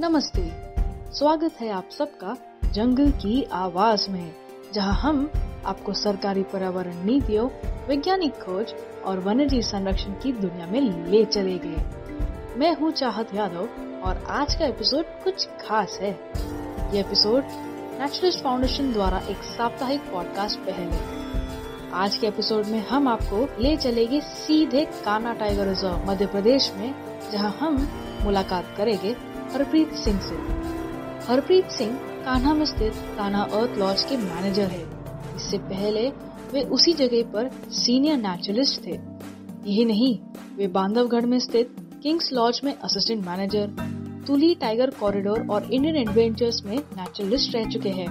नमस्ते। स्वागत है आप सबका जंगल की आवाज़ में, जहाँ हम आपको सरकारी पर्यावरण नीतियों, वैज्ञानिक खोज और वन्यजीव संरक्षण की दुनिया में ले चले गए। मैं हूँ चाहत यादव और आज का एपिसोड कुछ खास है। ये एपिसोड नेचुरलिस्ट फाउंडेशन द्वारा एक साप्ताहिक पॉडकास्ट पहल। आज के एपिसोड में हम आपको ले चलेंगे सीधे काना टाइगर रिज़र्व मध्य प्रदेश में, जहाँ हम मुलाकात करेंगे हरप्रीत सिंह से। हरप्रीत सिंह कान्हा में स्थित कान्हा अर्थ लॉज के मैनेजर है। इससे पहले वे उसी जगह पर सीनियर नेचुरलिस्ट थे। यही नहीं, वे बांधवगढ़ में स्थित किंग्स लॉज में assistant manager, Tuli tiger corridor और इंडियन एडवेंचर्स में नेचुरलिस्ट रह चुके हैं।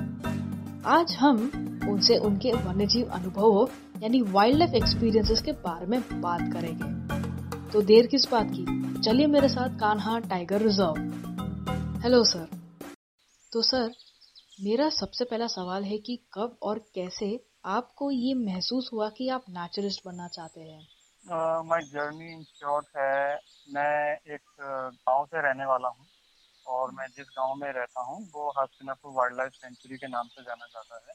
आज हम उनसे उनके वन्यजीव अनुभवों, यानी वाइल्ड लाइफ एक्सपीरियंसेस के बारे में बात करेंगे। तो देर किस बात की? चलिए मेरे साथ Kanha tiger reserve. Hello sir तो सर मेरा सबसे पहला सवाल है कि कब और कैसे आपको ये महसूस हुआ कि आप नेचुरिस्ट बनना चाहते हैं? माय जर्नी इन शॉर्ट है, मैं एक गाँव से रहने वाला हूँ और मैं जिस गाँव में रहता हूँ, वो हस्तिनापुर वाइल्ड लाइफ सेंचुरी के नाम से जाना जाता है।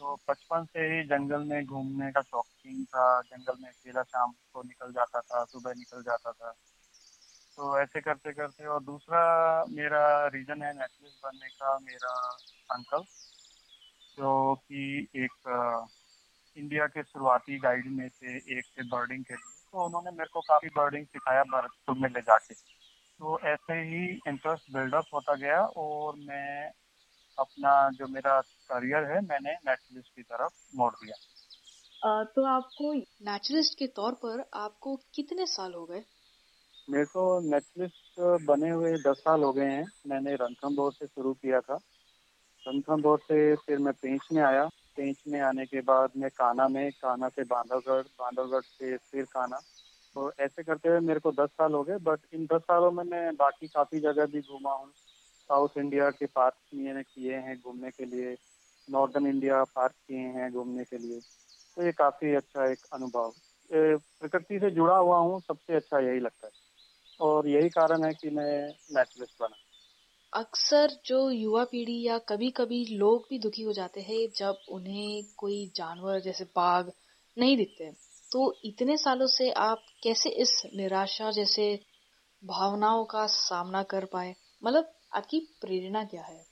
तो बचपन से ही जंगल में घूमने का शौकीन था, जंगल में अकेला शाम को निकल जाता था, सुबह निकल जाता था। तो ऐसे करते करते और दूसरा मेरा रीजन है नेटलिस्ट बनने का, मेरा अंकल जो कि एक इंडिया के शुरुआती गाइड में से एक थे बर्डिंग के लिए। तो उन्होंने मेरे को काफ़ी बर्डिंग सिखाया भरतपुर में ले जाके। तो ऐसे ही इंटरेस्ट बिल्डअप होता गया और मैं अपना जो मेरा करियर है, मैंने नेचुरलिस्ट की तरफ़ मोड़ दिया तो आपको नेचुरलिस्ट के तौर पर आपको कितने साल हो गए? मेरे को नेटफ्लिक्स बने हुए दस साल हो गए हैं। मैंने रणथम्भौर से शुरू किया था। रणथम्भौर से फिर मैं पेंच में आया। पेंच में आने के बाद मैं काना में काना से बांधवगढ़ बांधवगढ़ से फिर काना तो ऐसे करते हुए मेरे को दस साल हो गए बट इन दस सालों में मैं बाकी काफ़ी जगह भी घूमा हूँ। साउथ इंडिया के पार्क मैंने किए हैं घूमने के लिए। नॉर्दर्न इंडिया पार्क किए हैं घूमने के लिए। तो ये काफ़ी अच्छा एक अनुभव। प्रकृति से जुड़ा हुआ हूँ, सबसे अच्छा यही लगता है। और यही कारण है कि मैं नेचुरलिस्ट बना। अक्सर जो युवा पीढ़ी या कभी कभी लोग भी दुखी हो जाते हैं जब उन्हें कोई जानवर जैसे बाघ नहीं दिखते। तो इतने सालों से आप कैसे इस निराशा जैसे भावनाओं का सामना कर पाए? मतलब आपकी प्रेरणा क्या है?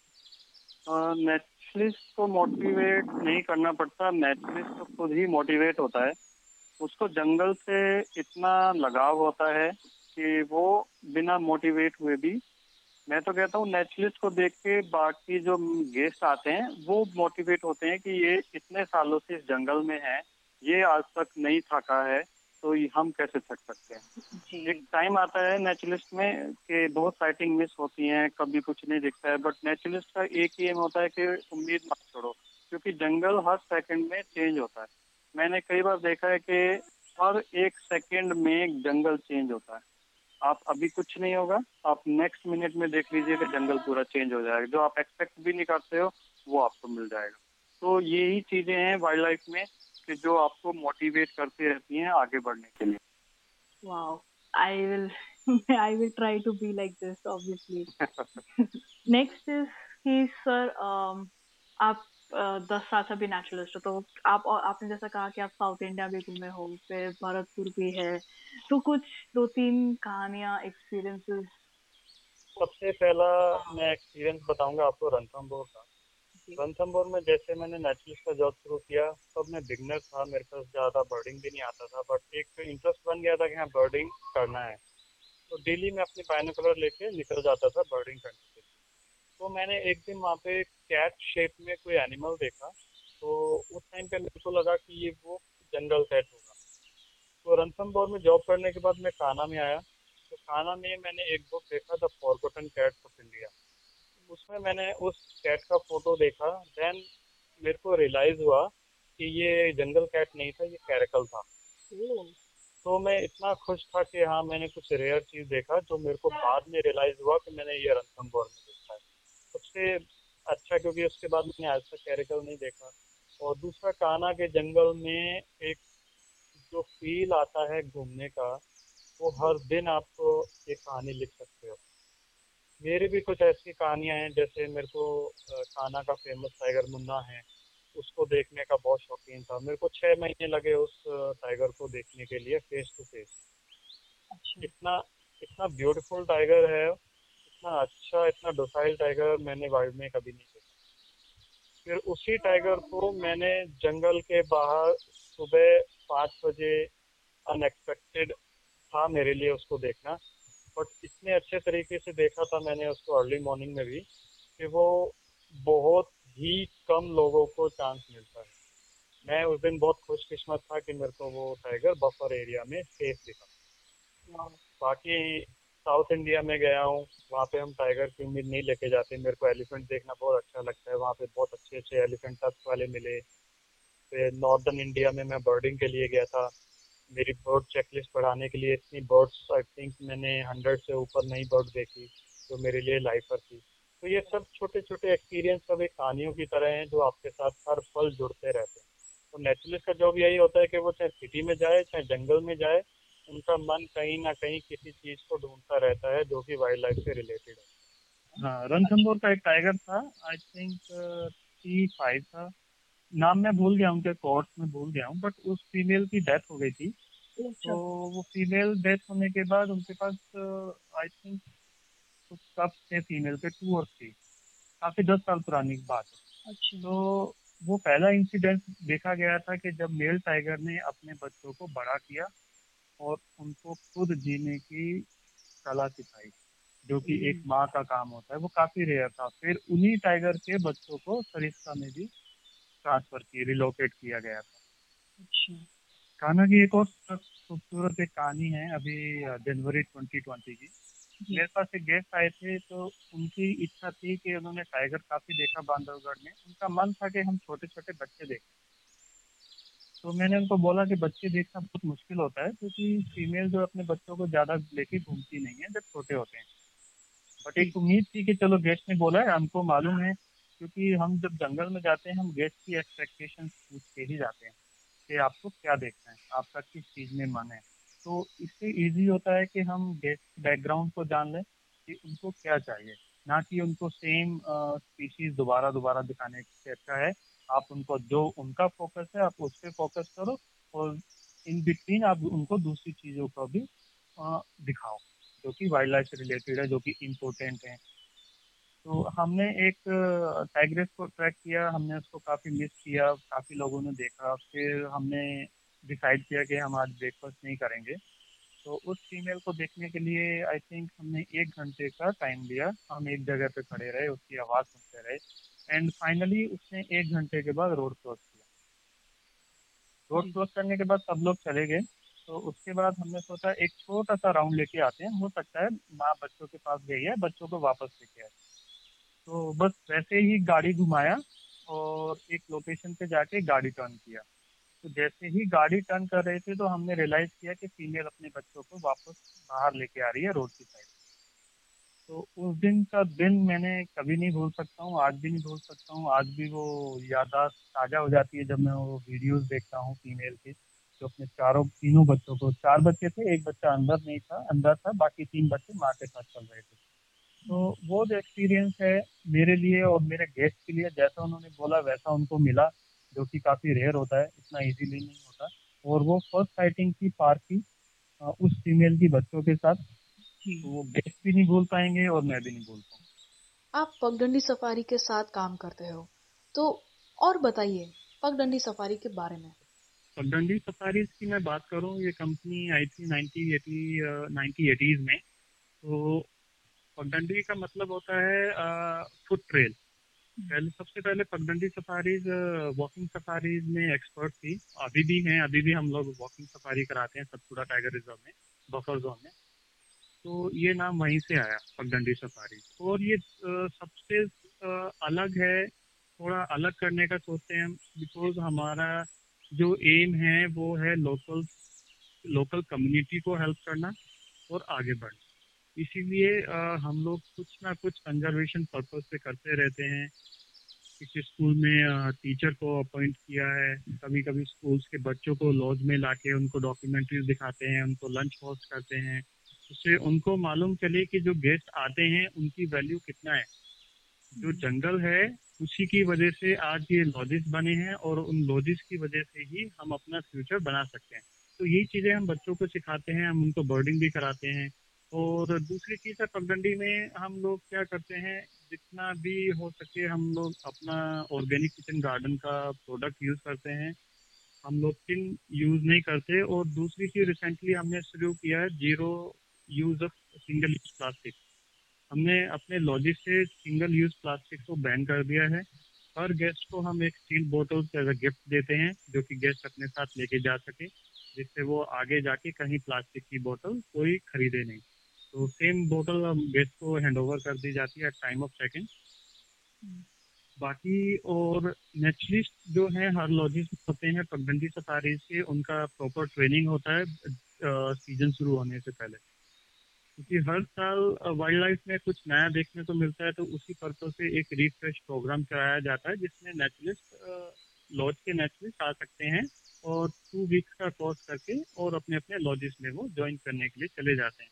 नेचुरलिस्ट को मोटिवेट नहीं करना पड़ता। नेचुरलिस्ट तो खुद ही मोटिवेट होता है। उसको जंगल से इतना लगाव होता है कि वो बिना मोटिवेट हुए भी मैं तो कहता हूँ नेचुरलिस्ट को देख के बाकी जो गेस्ट आते हैं वो मोटिवेट होते हैं कि ये इतने सालों से इस जंगल में है ये आज तक नहीं थका है तो हम कैसे थक सकते हैं? एक टाइम आता है नेचुरलिस्ट में कि बहुत साइटिंग मिस होती हैं कभी कुछ नहीं दिखता है बट नेचुरलिस्ट का एक ही एम होता है कि उम्मीद मत छोड़ो क्योंकि जंगल हर सेकंड में चेंज होता है। मैंने कई बार देखा है कि हर एक सेकंड में जंगल चेंज होता है। आप अभी कुछ नहीं होगा। आप नेक्स्ट मिनट में देख लीजिए कि जंगल पूरा चेंज हो जाएगा। जो आप एक्सपेक्ट भी नहीं करते हो वो आपको मिल जाएगा। तो यही चीज़ें हैं वाइल्ड लाइफ में कि जो आपको मोटिवेट करती रहती हैं आगे बढ़ने के लिए। Wow. I will i will try to be like this obviously. Next is कि सर आप दस साल से भी नेचुरलिस्ट हो तो आप और आपने जैसा कहा कि आप साउथ इंडिया भी घूमे हो फिर भरतपुर भी है तो कुछ दो तीन कहानियाँ एक्सपीरियंसेस सबसे पहला मैं एक्सपीरियंस बताऊँगा आपको रणथम्बोर का। रणथम्बोर में जैसे मैंने नेचुरलिस्ट का जॉब शुरू किया तब मैं बिगनर था मेरे पास ज़्यादा बर्डिंग भी नहीं आता था बट एक इंटरेस्ट बन गया था कि हाँ बर्डिंग करना है। तो डेली मैं अपनी बाइनोकुलर लेके निकल जाता था बर्डिंग करने। तो मैंने एक दिन वहाँ पे कैट शेप में कोई एनिमल देखा तो उस टाइम पे मेरे को लगा कि ये वो जंगल कैट होगा। तो रणथम्बोर में जॉब करने के बाद मैं काना में आया तो काना में मैंने एक बुक देखा the forgotten cat of India उसमें मैंने उस कैट का फ़ोटो देखा देन मेरे को रियलाइज़ हुआ कि ये जंगल कैट नहीं था ये कैरेकल था। तो मैं इतना खुश था कि हाँ मैंने कुछ रेयर चीज़ देखा जो मेरे को बाद में रियलाइज़ हुआ कि मैंने ये रणथम्बोर में देखा। सबसे अच्छा क्योंकि उसके बाद मैंने आज तक कैरिकल नहीं देखा। और दूसरा काना के जंगल में एक जो फील आता है घूमने का वो हर दिन आपको एक कहानी लिख सकते हो। मेरी भी कुछ ऐसी कहानियाँ हैं जैसे मेरे को काना का फ़ेमस टाइगर मुन्ना है उसको देखने का बहुत शौकीन था। मेरे को छः महीने लगे उस टाइगर को देखने के लिए फेस टू फेस इतना इतना ब्यूटीफुल टाइगर है इतना अच्छा इतना डोसाइल टाइगर मैंने वाइल्ड में कभी नहीं देखा। फिर उसी टाइगर को मैंने जंगल के बाहर सुबह पाँच बजे अनएक्सपेक्टेड था मेरे लिए उसको देखना। बट इतने अच्छे तरीके से देखा था मैंने उसको अर्ली मॉर्निंग में भी कि वो बहुत ही कम लोगों को चांस मिलता है। मैं उस दिन बहुत खुशकिस्मत था कि मेरे को वो टाइगर बफर एरिया में सेफ़ दिखा। बाकी साउथ इंडिया में गया हूँ, वहाँ पे हम टाइगर की उम्मीद नहीं लेके जाते। मेरे को एलिफेंट देखना बहुत अच्छा लगता है। वहाँ पे बहुत अच्छे अच्छे एलिफेंट टक्स वाले मिले। फिर नॉर्दर्न इंडिया में मैं बर्डिंग के लिए गया था। मेरी बर्ड चेकलिस्ट बढ़ाने के लिए इतनी बर्ड्स, आई थिंक मैंने हंड्रेड से ऊपर नई बर्ड देखी जो मेरे लिए लाइफर थी। तो ये सब छोटे छोटे एक्सपीरियंस सब एक कहानियों की तरह हैं जो आपके साथ हर पल जुड़ते रहते हैं। तो नेचुरलिस्ट का जॉब यही होता है कि वो चाहे सिटी में जाए, चाहे जंगल में जाए उनका मन कहीं ना कहीं किसी चीज़ को ढूंढता रहता है जो कि वाइल्ड लाइफ से रिलेटेड है। हाँ रणथम्बोर का एक टाइगर था आई थिंक टी फाइव था। नाम मैं भूल गया उनके कोर्स में भूल गया हूँ बट उस फीमेल की डेथ हो गई थी। अच्छा। तो वो फीमेल डेथ होने के बाद उनके पास आई uh, थिंक कुछ कप थे फीमेल के टू और थ्री काफ़ी दस साल पुरानी बात है। अच्छा। तो वो पहला इंसिडेंट देखा गया था कि जब मेल टाइगर ने अपने बच्चों को बड़ा किया और उनको खुद जीने की कला सिखाई जो कि एक हम्म। माँ का काम होता है। वो काफ़ी रेयर था। फिर उन्हीं टाइगर के बच्चों को सरिस्का में भी ट्रांसफ़र किए रिलोकेट किया गया था। अच्छा। काना की एक और खूबसूरत एक कहानी है अभी जनवरी 2020 की। मेरे पास एक गेस्ट आए थे तो उनकी इच्छा थी कि उन्होंने टाइगर काफ़ी देखा बांधवगढ़ में। उनका मन था कि हम छोटे छोटे बच्चे देखें। तो मैंने उनको बोला कि बच्चे देखना बहुत मुश्किल होता है क्योंकि फीमेल जो अपने बच्चों को ज़्यादा लेके घूमती नहीं है जब छोटे होते हैं। बट एक उम्मीद थी कि चलो गेस्ट ने बोला है हमको मालूम है क्योंकि हम जब जंगल में जाते हैं हम गेस्ट की एक्सपेक्टेशन पूछ के ही जाते हैं कि आपको क्या देखना है आपका किस चीज़ में मन है। तो इससे ईजी होता है कि हम गेस्ट बैकग्राउंड को जान लें कि उनको क्या चाहिए। ना कि उनको सेम स्पीशीज दोबारा दोबारा दिखाने से अच्छा है आप उनको, जो उनका फोकस है, आप उस पर फोकस करो और इन बिटवीन आप उनको दूसरी चीज़ों को भी दिखाओ, जो कि वाइल्ड लाइफ से रिलेटेड है, जो कि इम्पोर्टेंट है। तो हमने एक टाइग्रेस को ट्रैक किया, हमने उसको काफ़ी मिस किया, काफ़ी लोगों ने देखा, फिर हमने डिसाइड किया कि हम आज ब्रेकफास्ट नहीं करेंगे। तो उस फीमेल को देखने के लिए आई थिंक हमने एक घंटे का टाइम लिया, हम एक जगह पे खड़े रहे, उसकी आवाज़ सुनते रहे। एंड फाइनली उसने एक घंटे के बाद रोड क्रॉस किया। रोड क्रॉस करने के बाद सब लोग चले गए। तो उसके बाद हमने सोचा, एक छोटा सा राउंड लेके आते हैं। हो सकता है माँ बच्चों के पास गई है, बच्चों को वापस लेके आए। तो बस वैसे ही गाड़ी घुमाया और एक लोकेशन पे जाके गाड़ी टर्न किया। तो जैसे ही गाड़ी टर्न कर रहे थे तो हमने रियलाइज़ किया कि फीमेल अपने बच्चों को वापस बाहर लेके आ रही है रोड की साइड तो उस दिन का दिन मैंने कभी नहीं भूल सकता हूँ, आज भी नहीं भूल सकता हूँ। आज भी वो यादाश्त ताज़ा हो जाती है जब मैं वो वीडियोस देखता हूँ फीमेल के जो अपने चारों, तीनों बच्चों को, चार बच्चे थे, एक बच्चा अंदर नहीं था, अंदर था, बाकी तीन बच्चे माँ के साथ चल रहे थे। तो वो जो एक्सपीरियंस है मेरे लिए और मेरे गेस्ट के लिए, जैसा उन्होंने बोला वैसा उनको मिला, जो कि काफ़ी रेयर होता है, इतना इजीली नहीं होता। और वो फ़र्स्ट साइटिंग की, पार्क की उस फीमेल की बच्चों के साथ वो गेस्ट भी नहीं बोल पाएँगे और मैं भी नहीं बोल पाऊँगा। आप पगडंडी सफारी के साथ काम करते हो। तो और बताइए पगडंडी सफारी के बारे में। पगडंडी सफारी की मैं बात करूँ ये कंपनी आई थी नाइनटी एटी एटीज में। तो पगडंडी का मतलब होता है फुट ट्रेल पहले सबसे पहले पगडंडी सफारीज वॉकिंग सफारीज में एक्सपर्ट थी। अभी भी हैं अभी भी हम लोग वॉकिंग सफारी कराते हैं सतपुड़ा टाइगर रिज़र्व में बफर जोन में। तो ये नाम वहीं से आया, पगडंडी सफारी। और ये सबसे अलग है, थोड़ा अलग करने का सोचते हैं बिकॉज़ हमारा जो एम है, वो है लोकल लोकल कम्युनिटी को हेल्प करना और आगे बढ़ना। इसीलिए हम लोग कुछ ना कुछ कंजर्वेशन पर्पज से करते रहते हैं। किसी स्कूल में टीचर को अपॉइंट किया है कभी कभी स्कूल्स के बच्चों को लॉज में लाके उनको डॉक्यूमेंट्रीज दिखाते हैं, उनको लंच होस्ट करते हैं। उससे उनको मालूम चले कि जो गेस्ट आते हैं उनकी वैल्यू कितना है। जो जंगल है उसी की वजह से आज ये लॉजिस बने हैं और उन लॉजिस की वजह से ही हम अपना फ्यूचर बना सकते हैं। तो यही चीज़ें हम बच्चों को सिखाते हैं हम उनको बर्डिंग भी कराते हैं। और दूसरी चीज़ है पगडंडी में हम लोग क्या करते हैं जितना भी हो सके हम लोग अपना ऑर्गेनिक किचन गार्डन का प्रोडक्ट यूज़ करते हैं। हम लोग टिन यूज़ नहीं करते और दूसरी चीज़ रिसेंटली हमने शुरू किया है zero use of single use plastic हमने अपने लॉजिक से सिंगल यूज़ प्लास्टिक को बैन कर दिया है। हर गेस्ट को हम एक स्टील बोतल एज अ गिफ्ट देते हैं, जो कि गेस्ट अपने साथ लेके जा सके, जिससे वो आगे जाके कहीं प्लास्टिक की बोतल कोई खरीदे नहीं। तो सेम बोतल गेस्ट को हैंड ओवर कर दी जाती है टाइम ऑफ़ सेकेंड बाकी और नेचुरलिस्ट जो है, हर लॉजिस्ट होते हैं, पगडंडी सफारीज से उनका प्रॉपर ट्रेनिंग होता है सीज़न शुरू होने से पहले। क्योंकि हर साल वाइल्ड लाइफ में कुछ नया देखने को मिलता है तो उसी पर्पज से एक रिफ्रेश प्रोग्राम कराया जाता है, जिसमें नेचुरलिस्ट लॉज के नेचुरलिस्ट आ सकते हैं और टू वीक्स का कोर्स करके और अपने अपने लॉजिस में वो ज्वाइन करने के लिए चले जाते हैं।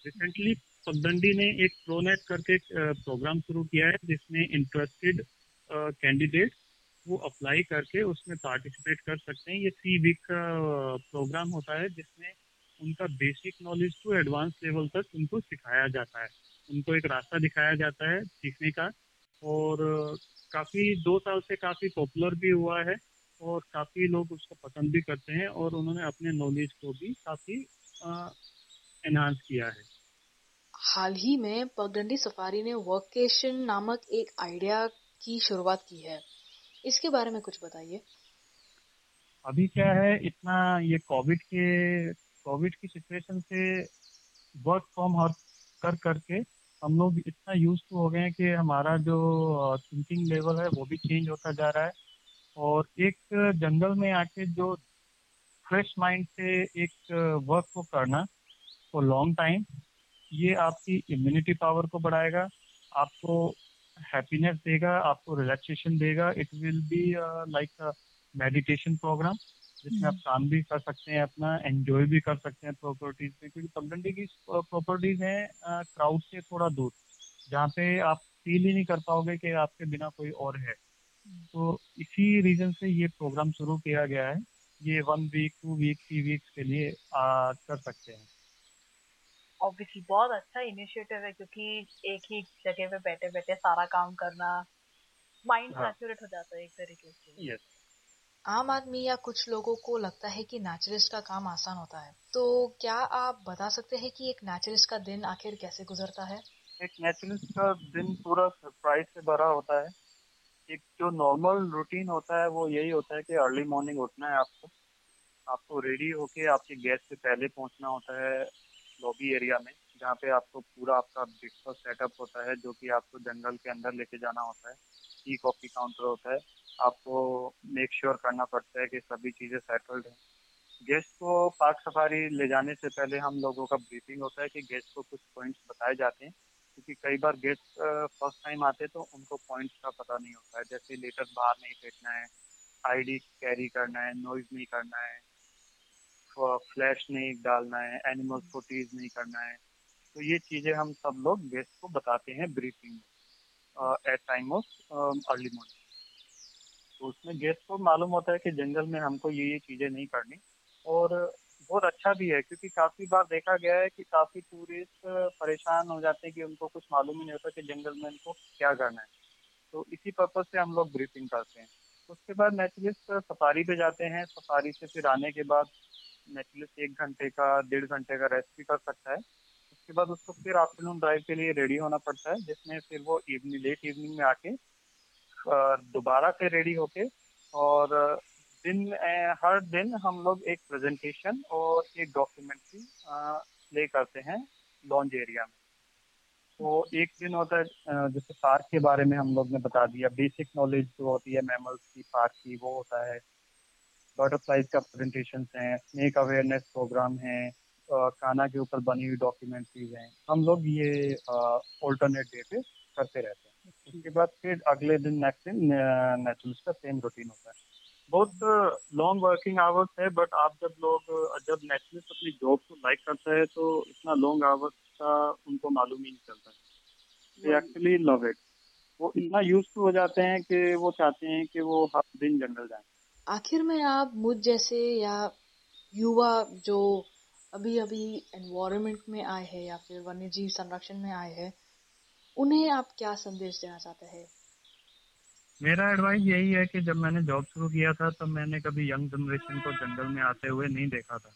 रिसेंटली पगडंडी ने एक प्रोनेट करके प्रोग्राम शुरू किया है, जिसमें इंटरेस्टेड कैंडिडेट वो अप्लाई करके उसमें पार्टिसिपेट कर सकते हैं। ये थ्री वीक का प्रोग्राम होता है, जिसमें उनका basic knowledge to advance level तक उनको सिखाया जाता है। उनको एक रास्ता दिखाया जाता है सीखने का और काफ़ी दो साल से काफ़ी पॉपुलर भी हुआ है और काफ़ी लोग उसको पसंद भी करते हैं और उन्होंने अपने नॉलेज को भी काफ़ी एनहांस किया है। हाल ही में पगडंडी सफारी ने वर्केशन नामक एक आइडिया की शुरुआत की है। इसके बारे में कुछ बताइए। अभी क्या है इतना ये कोविड के कोविड की सिचुएशन से वर्क फ्रॉम हर कर करके हम लोग इतना यूज़ हो गए हैं कि हमारा जो थिंकिंग लेवल है वो भी चेंज होता जा रहा है। और एक जंगल में आके जो फ्रेश माइंड से एक वर्क को करना फॉर लॉन्ग टाइम ये आपकी इम्यूनिटी पावर को बढ़ाएगा, आपको हैप्पीनेस देगा, आपको रिलैक्सेशन देगा। It will be like meditation programme जिसमें आप काम भी कर सकते हैं अपना एंजॉय भी कर सकते हैं प्रॉपर्टीज़ में क्योंकि पगडंडी की प्रॉपर्टीज़ हैं क्राउड से थोड़ा दूर जहाँ पे आप फील ही नहीं कर पाओगे कि आपके बिना कोई और है तो इसी रीजन से ये प्रोग्राम शुरू किया गया है ये one week two week three weeks के लिए आ, कर सकते हैं ऑब्वियसली बहुत अच्छा इनिशिएटिव है क्योंकि एक ही जगह पे बैठे बैठे सारा काम करना माइंड हाँ. सैचुरेट हो जाता है एक तरीके से yes. आम आदमी या कुछ लोगों को लगता है कि नेचुरिस्ट का काम आसान होता है। तो क्या आप बता सकते हैं कि एक नेचुरिस्ट का दिन आखिर कैसे गुजरता है? एक नेचुरिस्ट का दिन पूरा सरप्राइज़ से भरा होता है। एक जो नॉर्मल रूटीन होता है, वो यही होता है कि अर्ली मॉर्निंग उठना है आपको। आपको रेडी होके आपके गेस्ट से पहले पहुँचना होता है लॉबी एरिया में, जहाँ पे आपको पूरा आपका ब्रेकफास्ट सेटअप होता है, जो कि आपको जंगल के अंदर लेके जाना होता है। टी कॉफ़ी काउंटर होता है। आपको मेक श्योर करना पड़ता है कि सभी चीज़ें सेटल्ड हैं। गेस्ट को पार्क सफारी ले जाने से पहले हम लोगों का ब्रीफिंग होता है कि गेस्ट को कुछ पॉइंट्स बताए जाते हैं। क्योंकि कई बार गेस्ट फ़र्स्ट टाइम आते हैं तो उनको पॉइंट्स का पता नहीं होता है। जैसे लेटर बाहर नहीं फेंकना है आईडी कैरी करना है नॉइज़ नहीं करना है फ्लैश नहीं डालना है एनिमल को टीज नहीं करना है। तो ये चीज़ें हम सब लोग गेस्ट को बताते हैं ब्रीफिंग में at time of early morning तो उसमें गेस्ट को मालूम होता है कि जंगल में हमको ये ये चीज़ें नहीं करनी। और बहुत अच्छा भी है, क्योंकि काफ़ी बार देखा गया है कि काफ़ी टूरिस्ट परेशान हो जाते हैं कि उनको कुछ मालूम ही नहीं होता कि जंगल में उनको क्या करना है। तो इसी पर्पज़ से हम लोग ब्रीफिंग करते हैं। उसके बाद नेचुरलिस्ट सफारी पे जाते हैं। सफारी से फिर आने के बाद नेचुरलिस्ट एक घंटे का, डेढ़ घंटे का रेस्ट भी कर सकता है। उसके बाद उसको फिर आफ्टरनून ड्राइव के लिए रेडी होना पड़ता है, जिसमें फिर वो इवनिंग लेट इवनिंग में आके दोबारा से रेडी होके और दिन हर दिन हम लोग एक प्रेजेंटेशन और एक डॉक्यूमेंट्री प्ले करते हैं लॉन्च एरिया में। तो एक दिन होता है जैसे पार्क के बारे में हम लोग ने बता दिया। बेसिक नॉलेज जो होती है मैमल्स की पार्क की, वो होता है। बटरफ्लाइज का प्रेजेंटेशन है स्नेक अवेयरनेस प्रोग्राम है खाना के ऊपर बनी हुई डॉक्यूमेंट्रीज हैं। हम लोग ये ऑल्टरनेट डे पे करते रहते हैं। उसके बाद फिर अगले दिन नेक्स्ट दिन नेचुरल्स का सेम रूटीन होता है। बहुत लॉन्ग वर्किंग आवर्स है बट आप जब लोग जब नेशनलिस्ट अपनी जॉब को लाइक करते हैं तो इतना लॉन्ग आवर्स का उनको मालूम ही नहीं चलता। है एक्चुअली लव इट वो इतना यूज़ हो जाते हैं कि वो चाहते हैं कि वो हर दिन जंगल जाए। आखिर में आप मुझ जैसे या युवा जो अभी अभी एनवायरनमेंट में आए हैं या फिर वन्य जीव संरक्षण में आए हैं उन्हें आप क्या संदेश देना चाहते हैं? मेरा एडवाइस यही है कि जब मैंने जॉब शुरू किया था, तब मैंने कभी यंग जनरेशन को जंगल में आते हुए नहीं देखा था।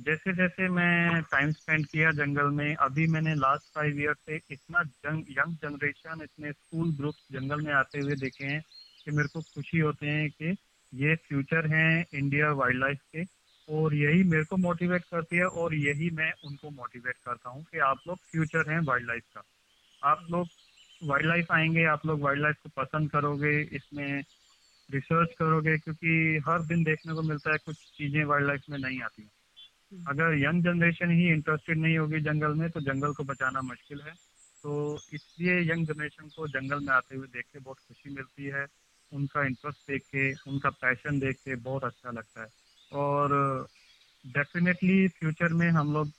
जैसे जैसे मैं टाइम स्पेंड किया जंगल में, अभी मैंने लास्ट फाइव ईयर से इतना जंग यंग जनरेशन इतने स्कूल ग्रुप्स जंगल में आते हुए देखे हैं कि मेरे को खुशी होते हैं कि ये फ्यूचर हैं इंडिया वाइल्ड लाइफ के और यही मेरे को मोटिवेट करती है और यही मैं उनको मोटिवेट करता हूँ कि आप लोग फ्यूचर हैं वाइल्ड लाइफ का। आप लोग वाइल्ड लाइफ आएँगे आप लोग वाइल्ड लाइफ को पसंद करोगे इसमें रिसर्च करोगे क्योंकि हर दिन देखने को मिलता है कुछ चीज़ें वाइल्ड लाइफ में नहीं आती हम्म। अगर यंग जनरेशन ही इंटरेस्टेड नहीं होगी जंगल में तो जंगल को बचाना मुश्किल है। तो इसलिए यंग जनरेशन को जंगल में आते हुए देख के बहुत खुशी मिलती है। उनका इंटरेस्ट देख के उनका पैशन देख के बहुत अच्छा लगता है। और डेफिनेटली फ्यूचर में हम लोग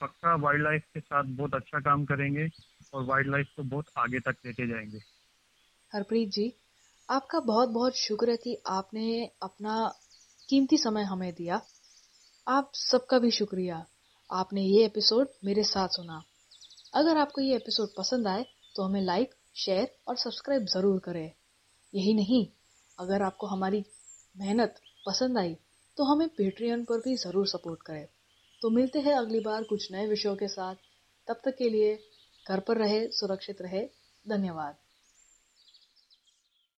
पक्का वाइल्ड लाइफ के साथ बहुत अच्छा काम करेंगे। और वाइल्ड लाइफ को बहुत आगे तक लेके जाएँगे। हरप्रीत जी, आपका बहुत बहुत शुक्र है कि आपने अपना कीमती समय हमें दिया। आप सबका भी शुक्रिया। आपने ये एपिसोड मेरे साथ सुना। अगर आपको ये एपिसोड पसंद आए तो हमें लाइक शेयर और सब्सक्राइब ज़रूर करें। यही नहीं, अगर आपको हमारी मेहनत पसंद आई तो हमें पेट्रियन पर भी ज़रूर सपोर्ट करें। तो मिलते हैं अगली बार कुछ नए विषयों के साथ। तब तक के लिए घर पर रहे सुरक्षित रहे। धन्यवाद।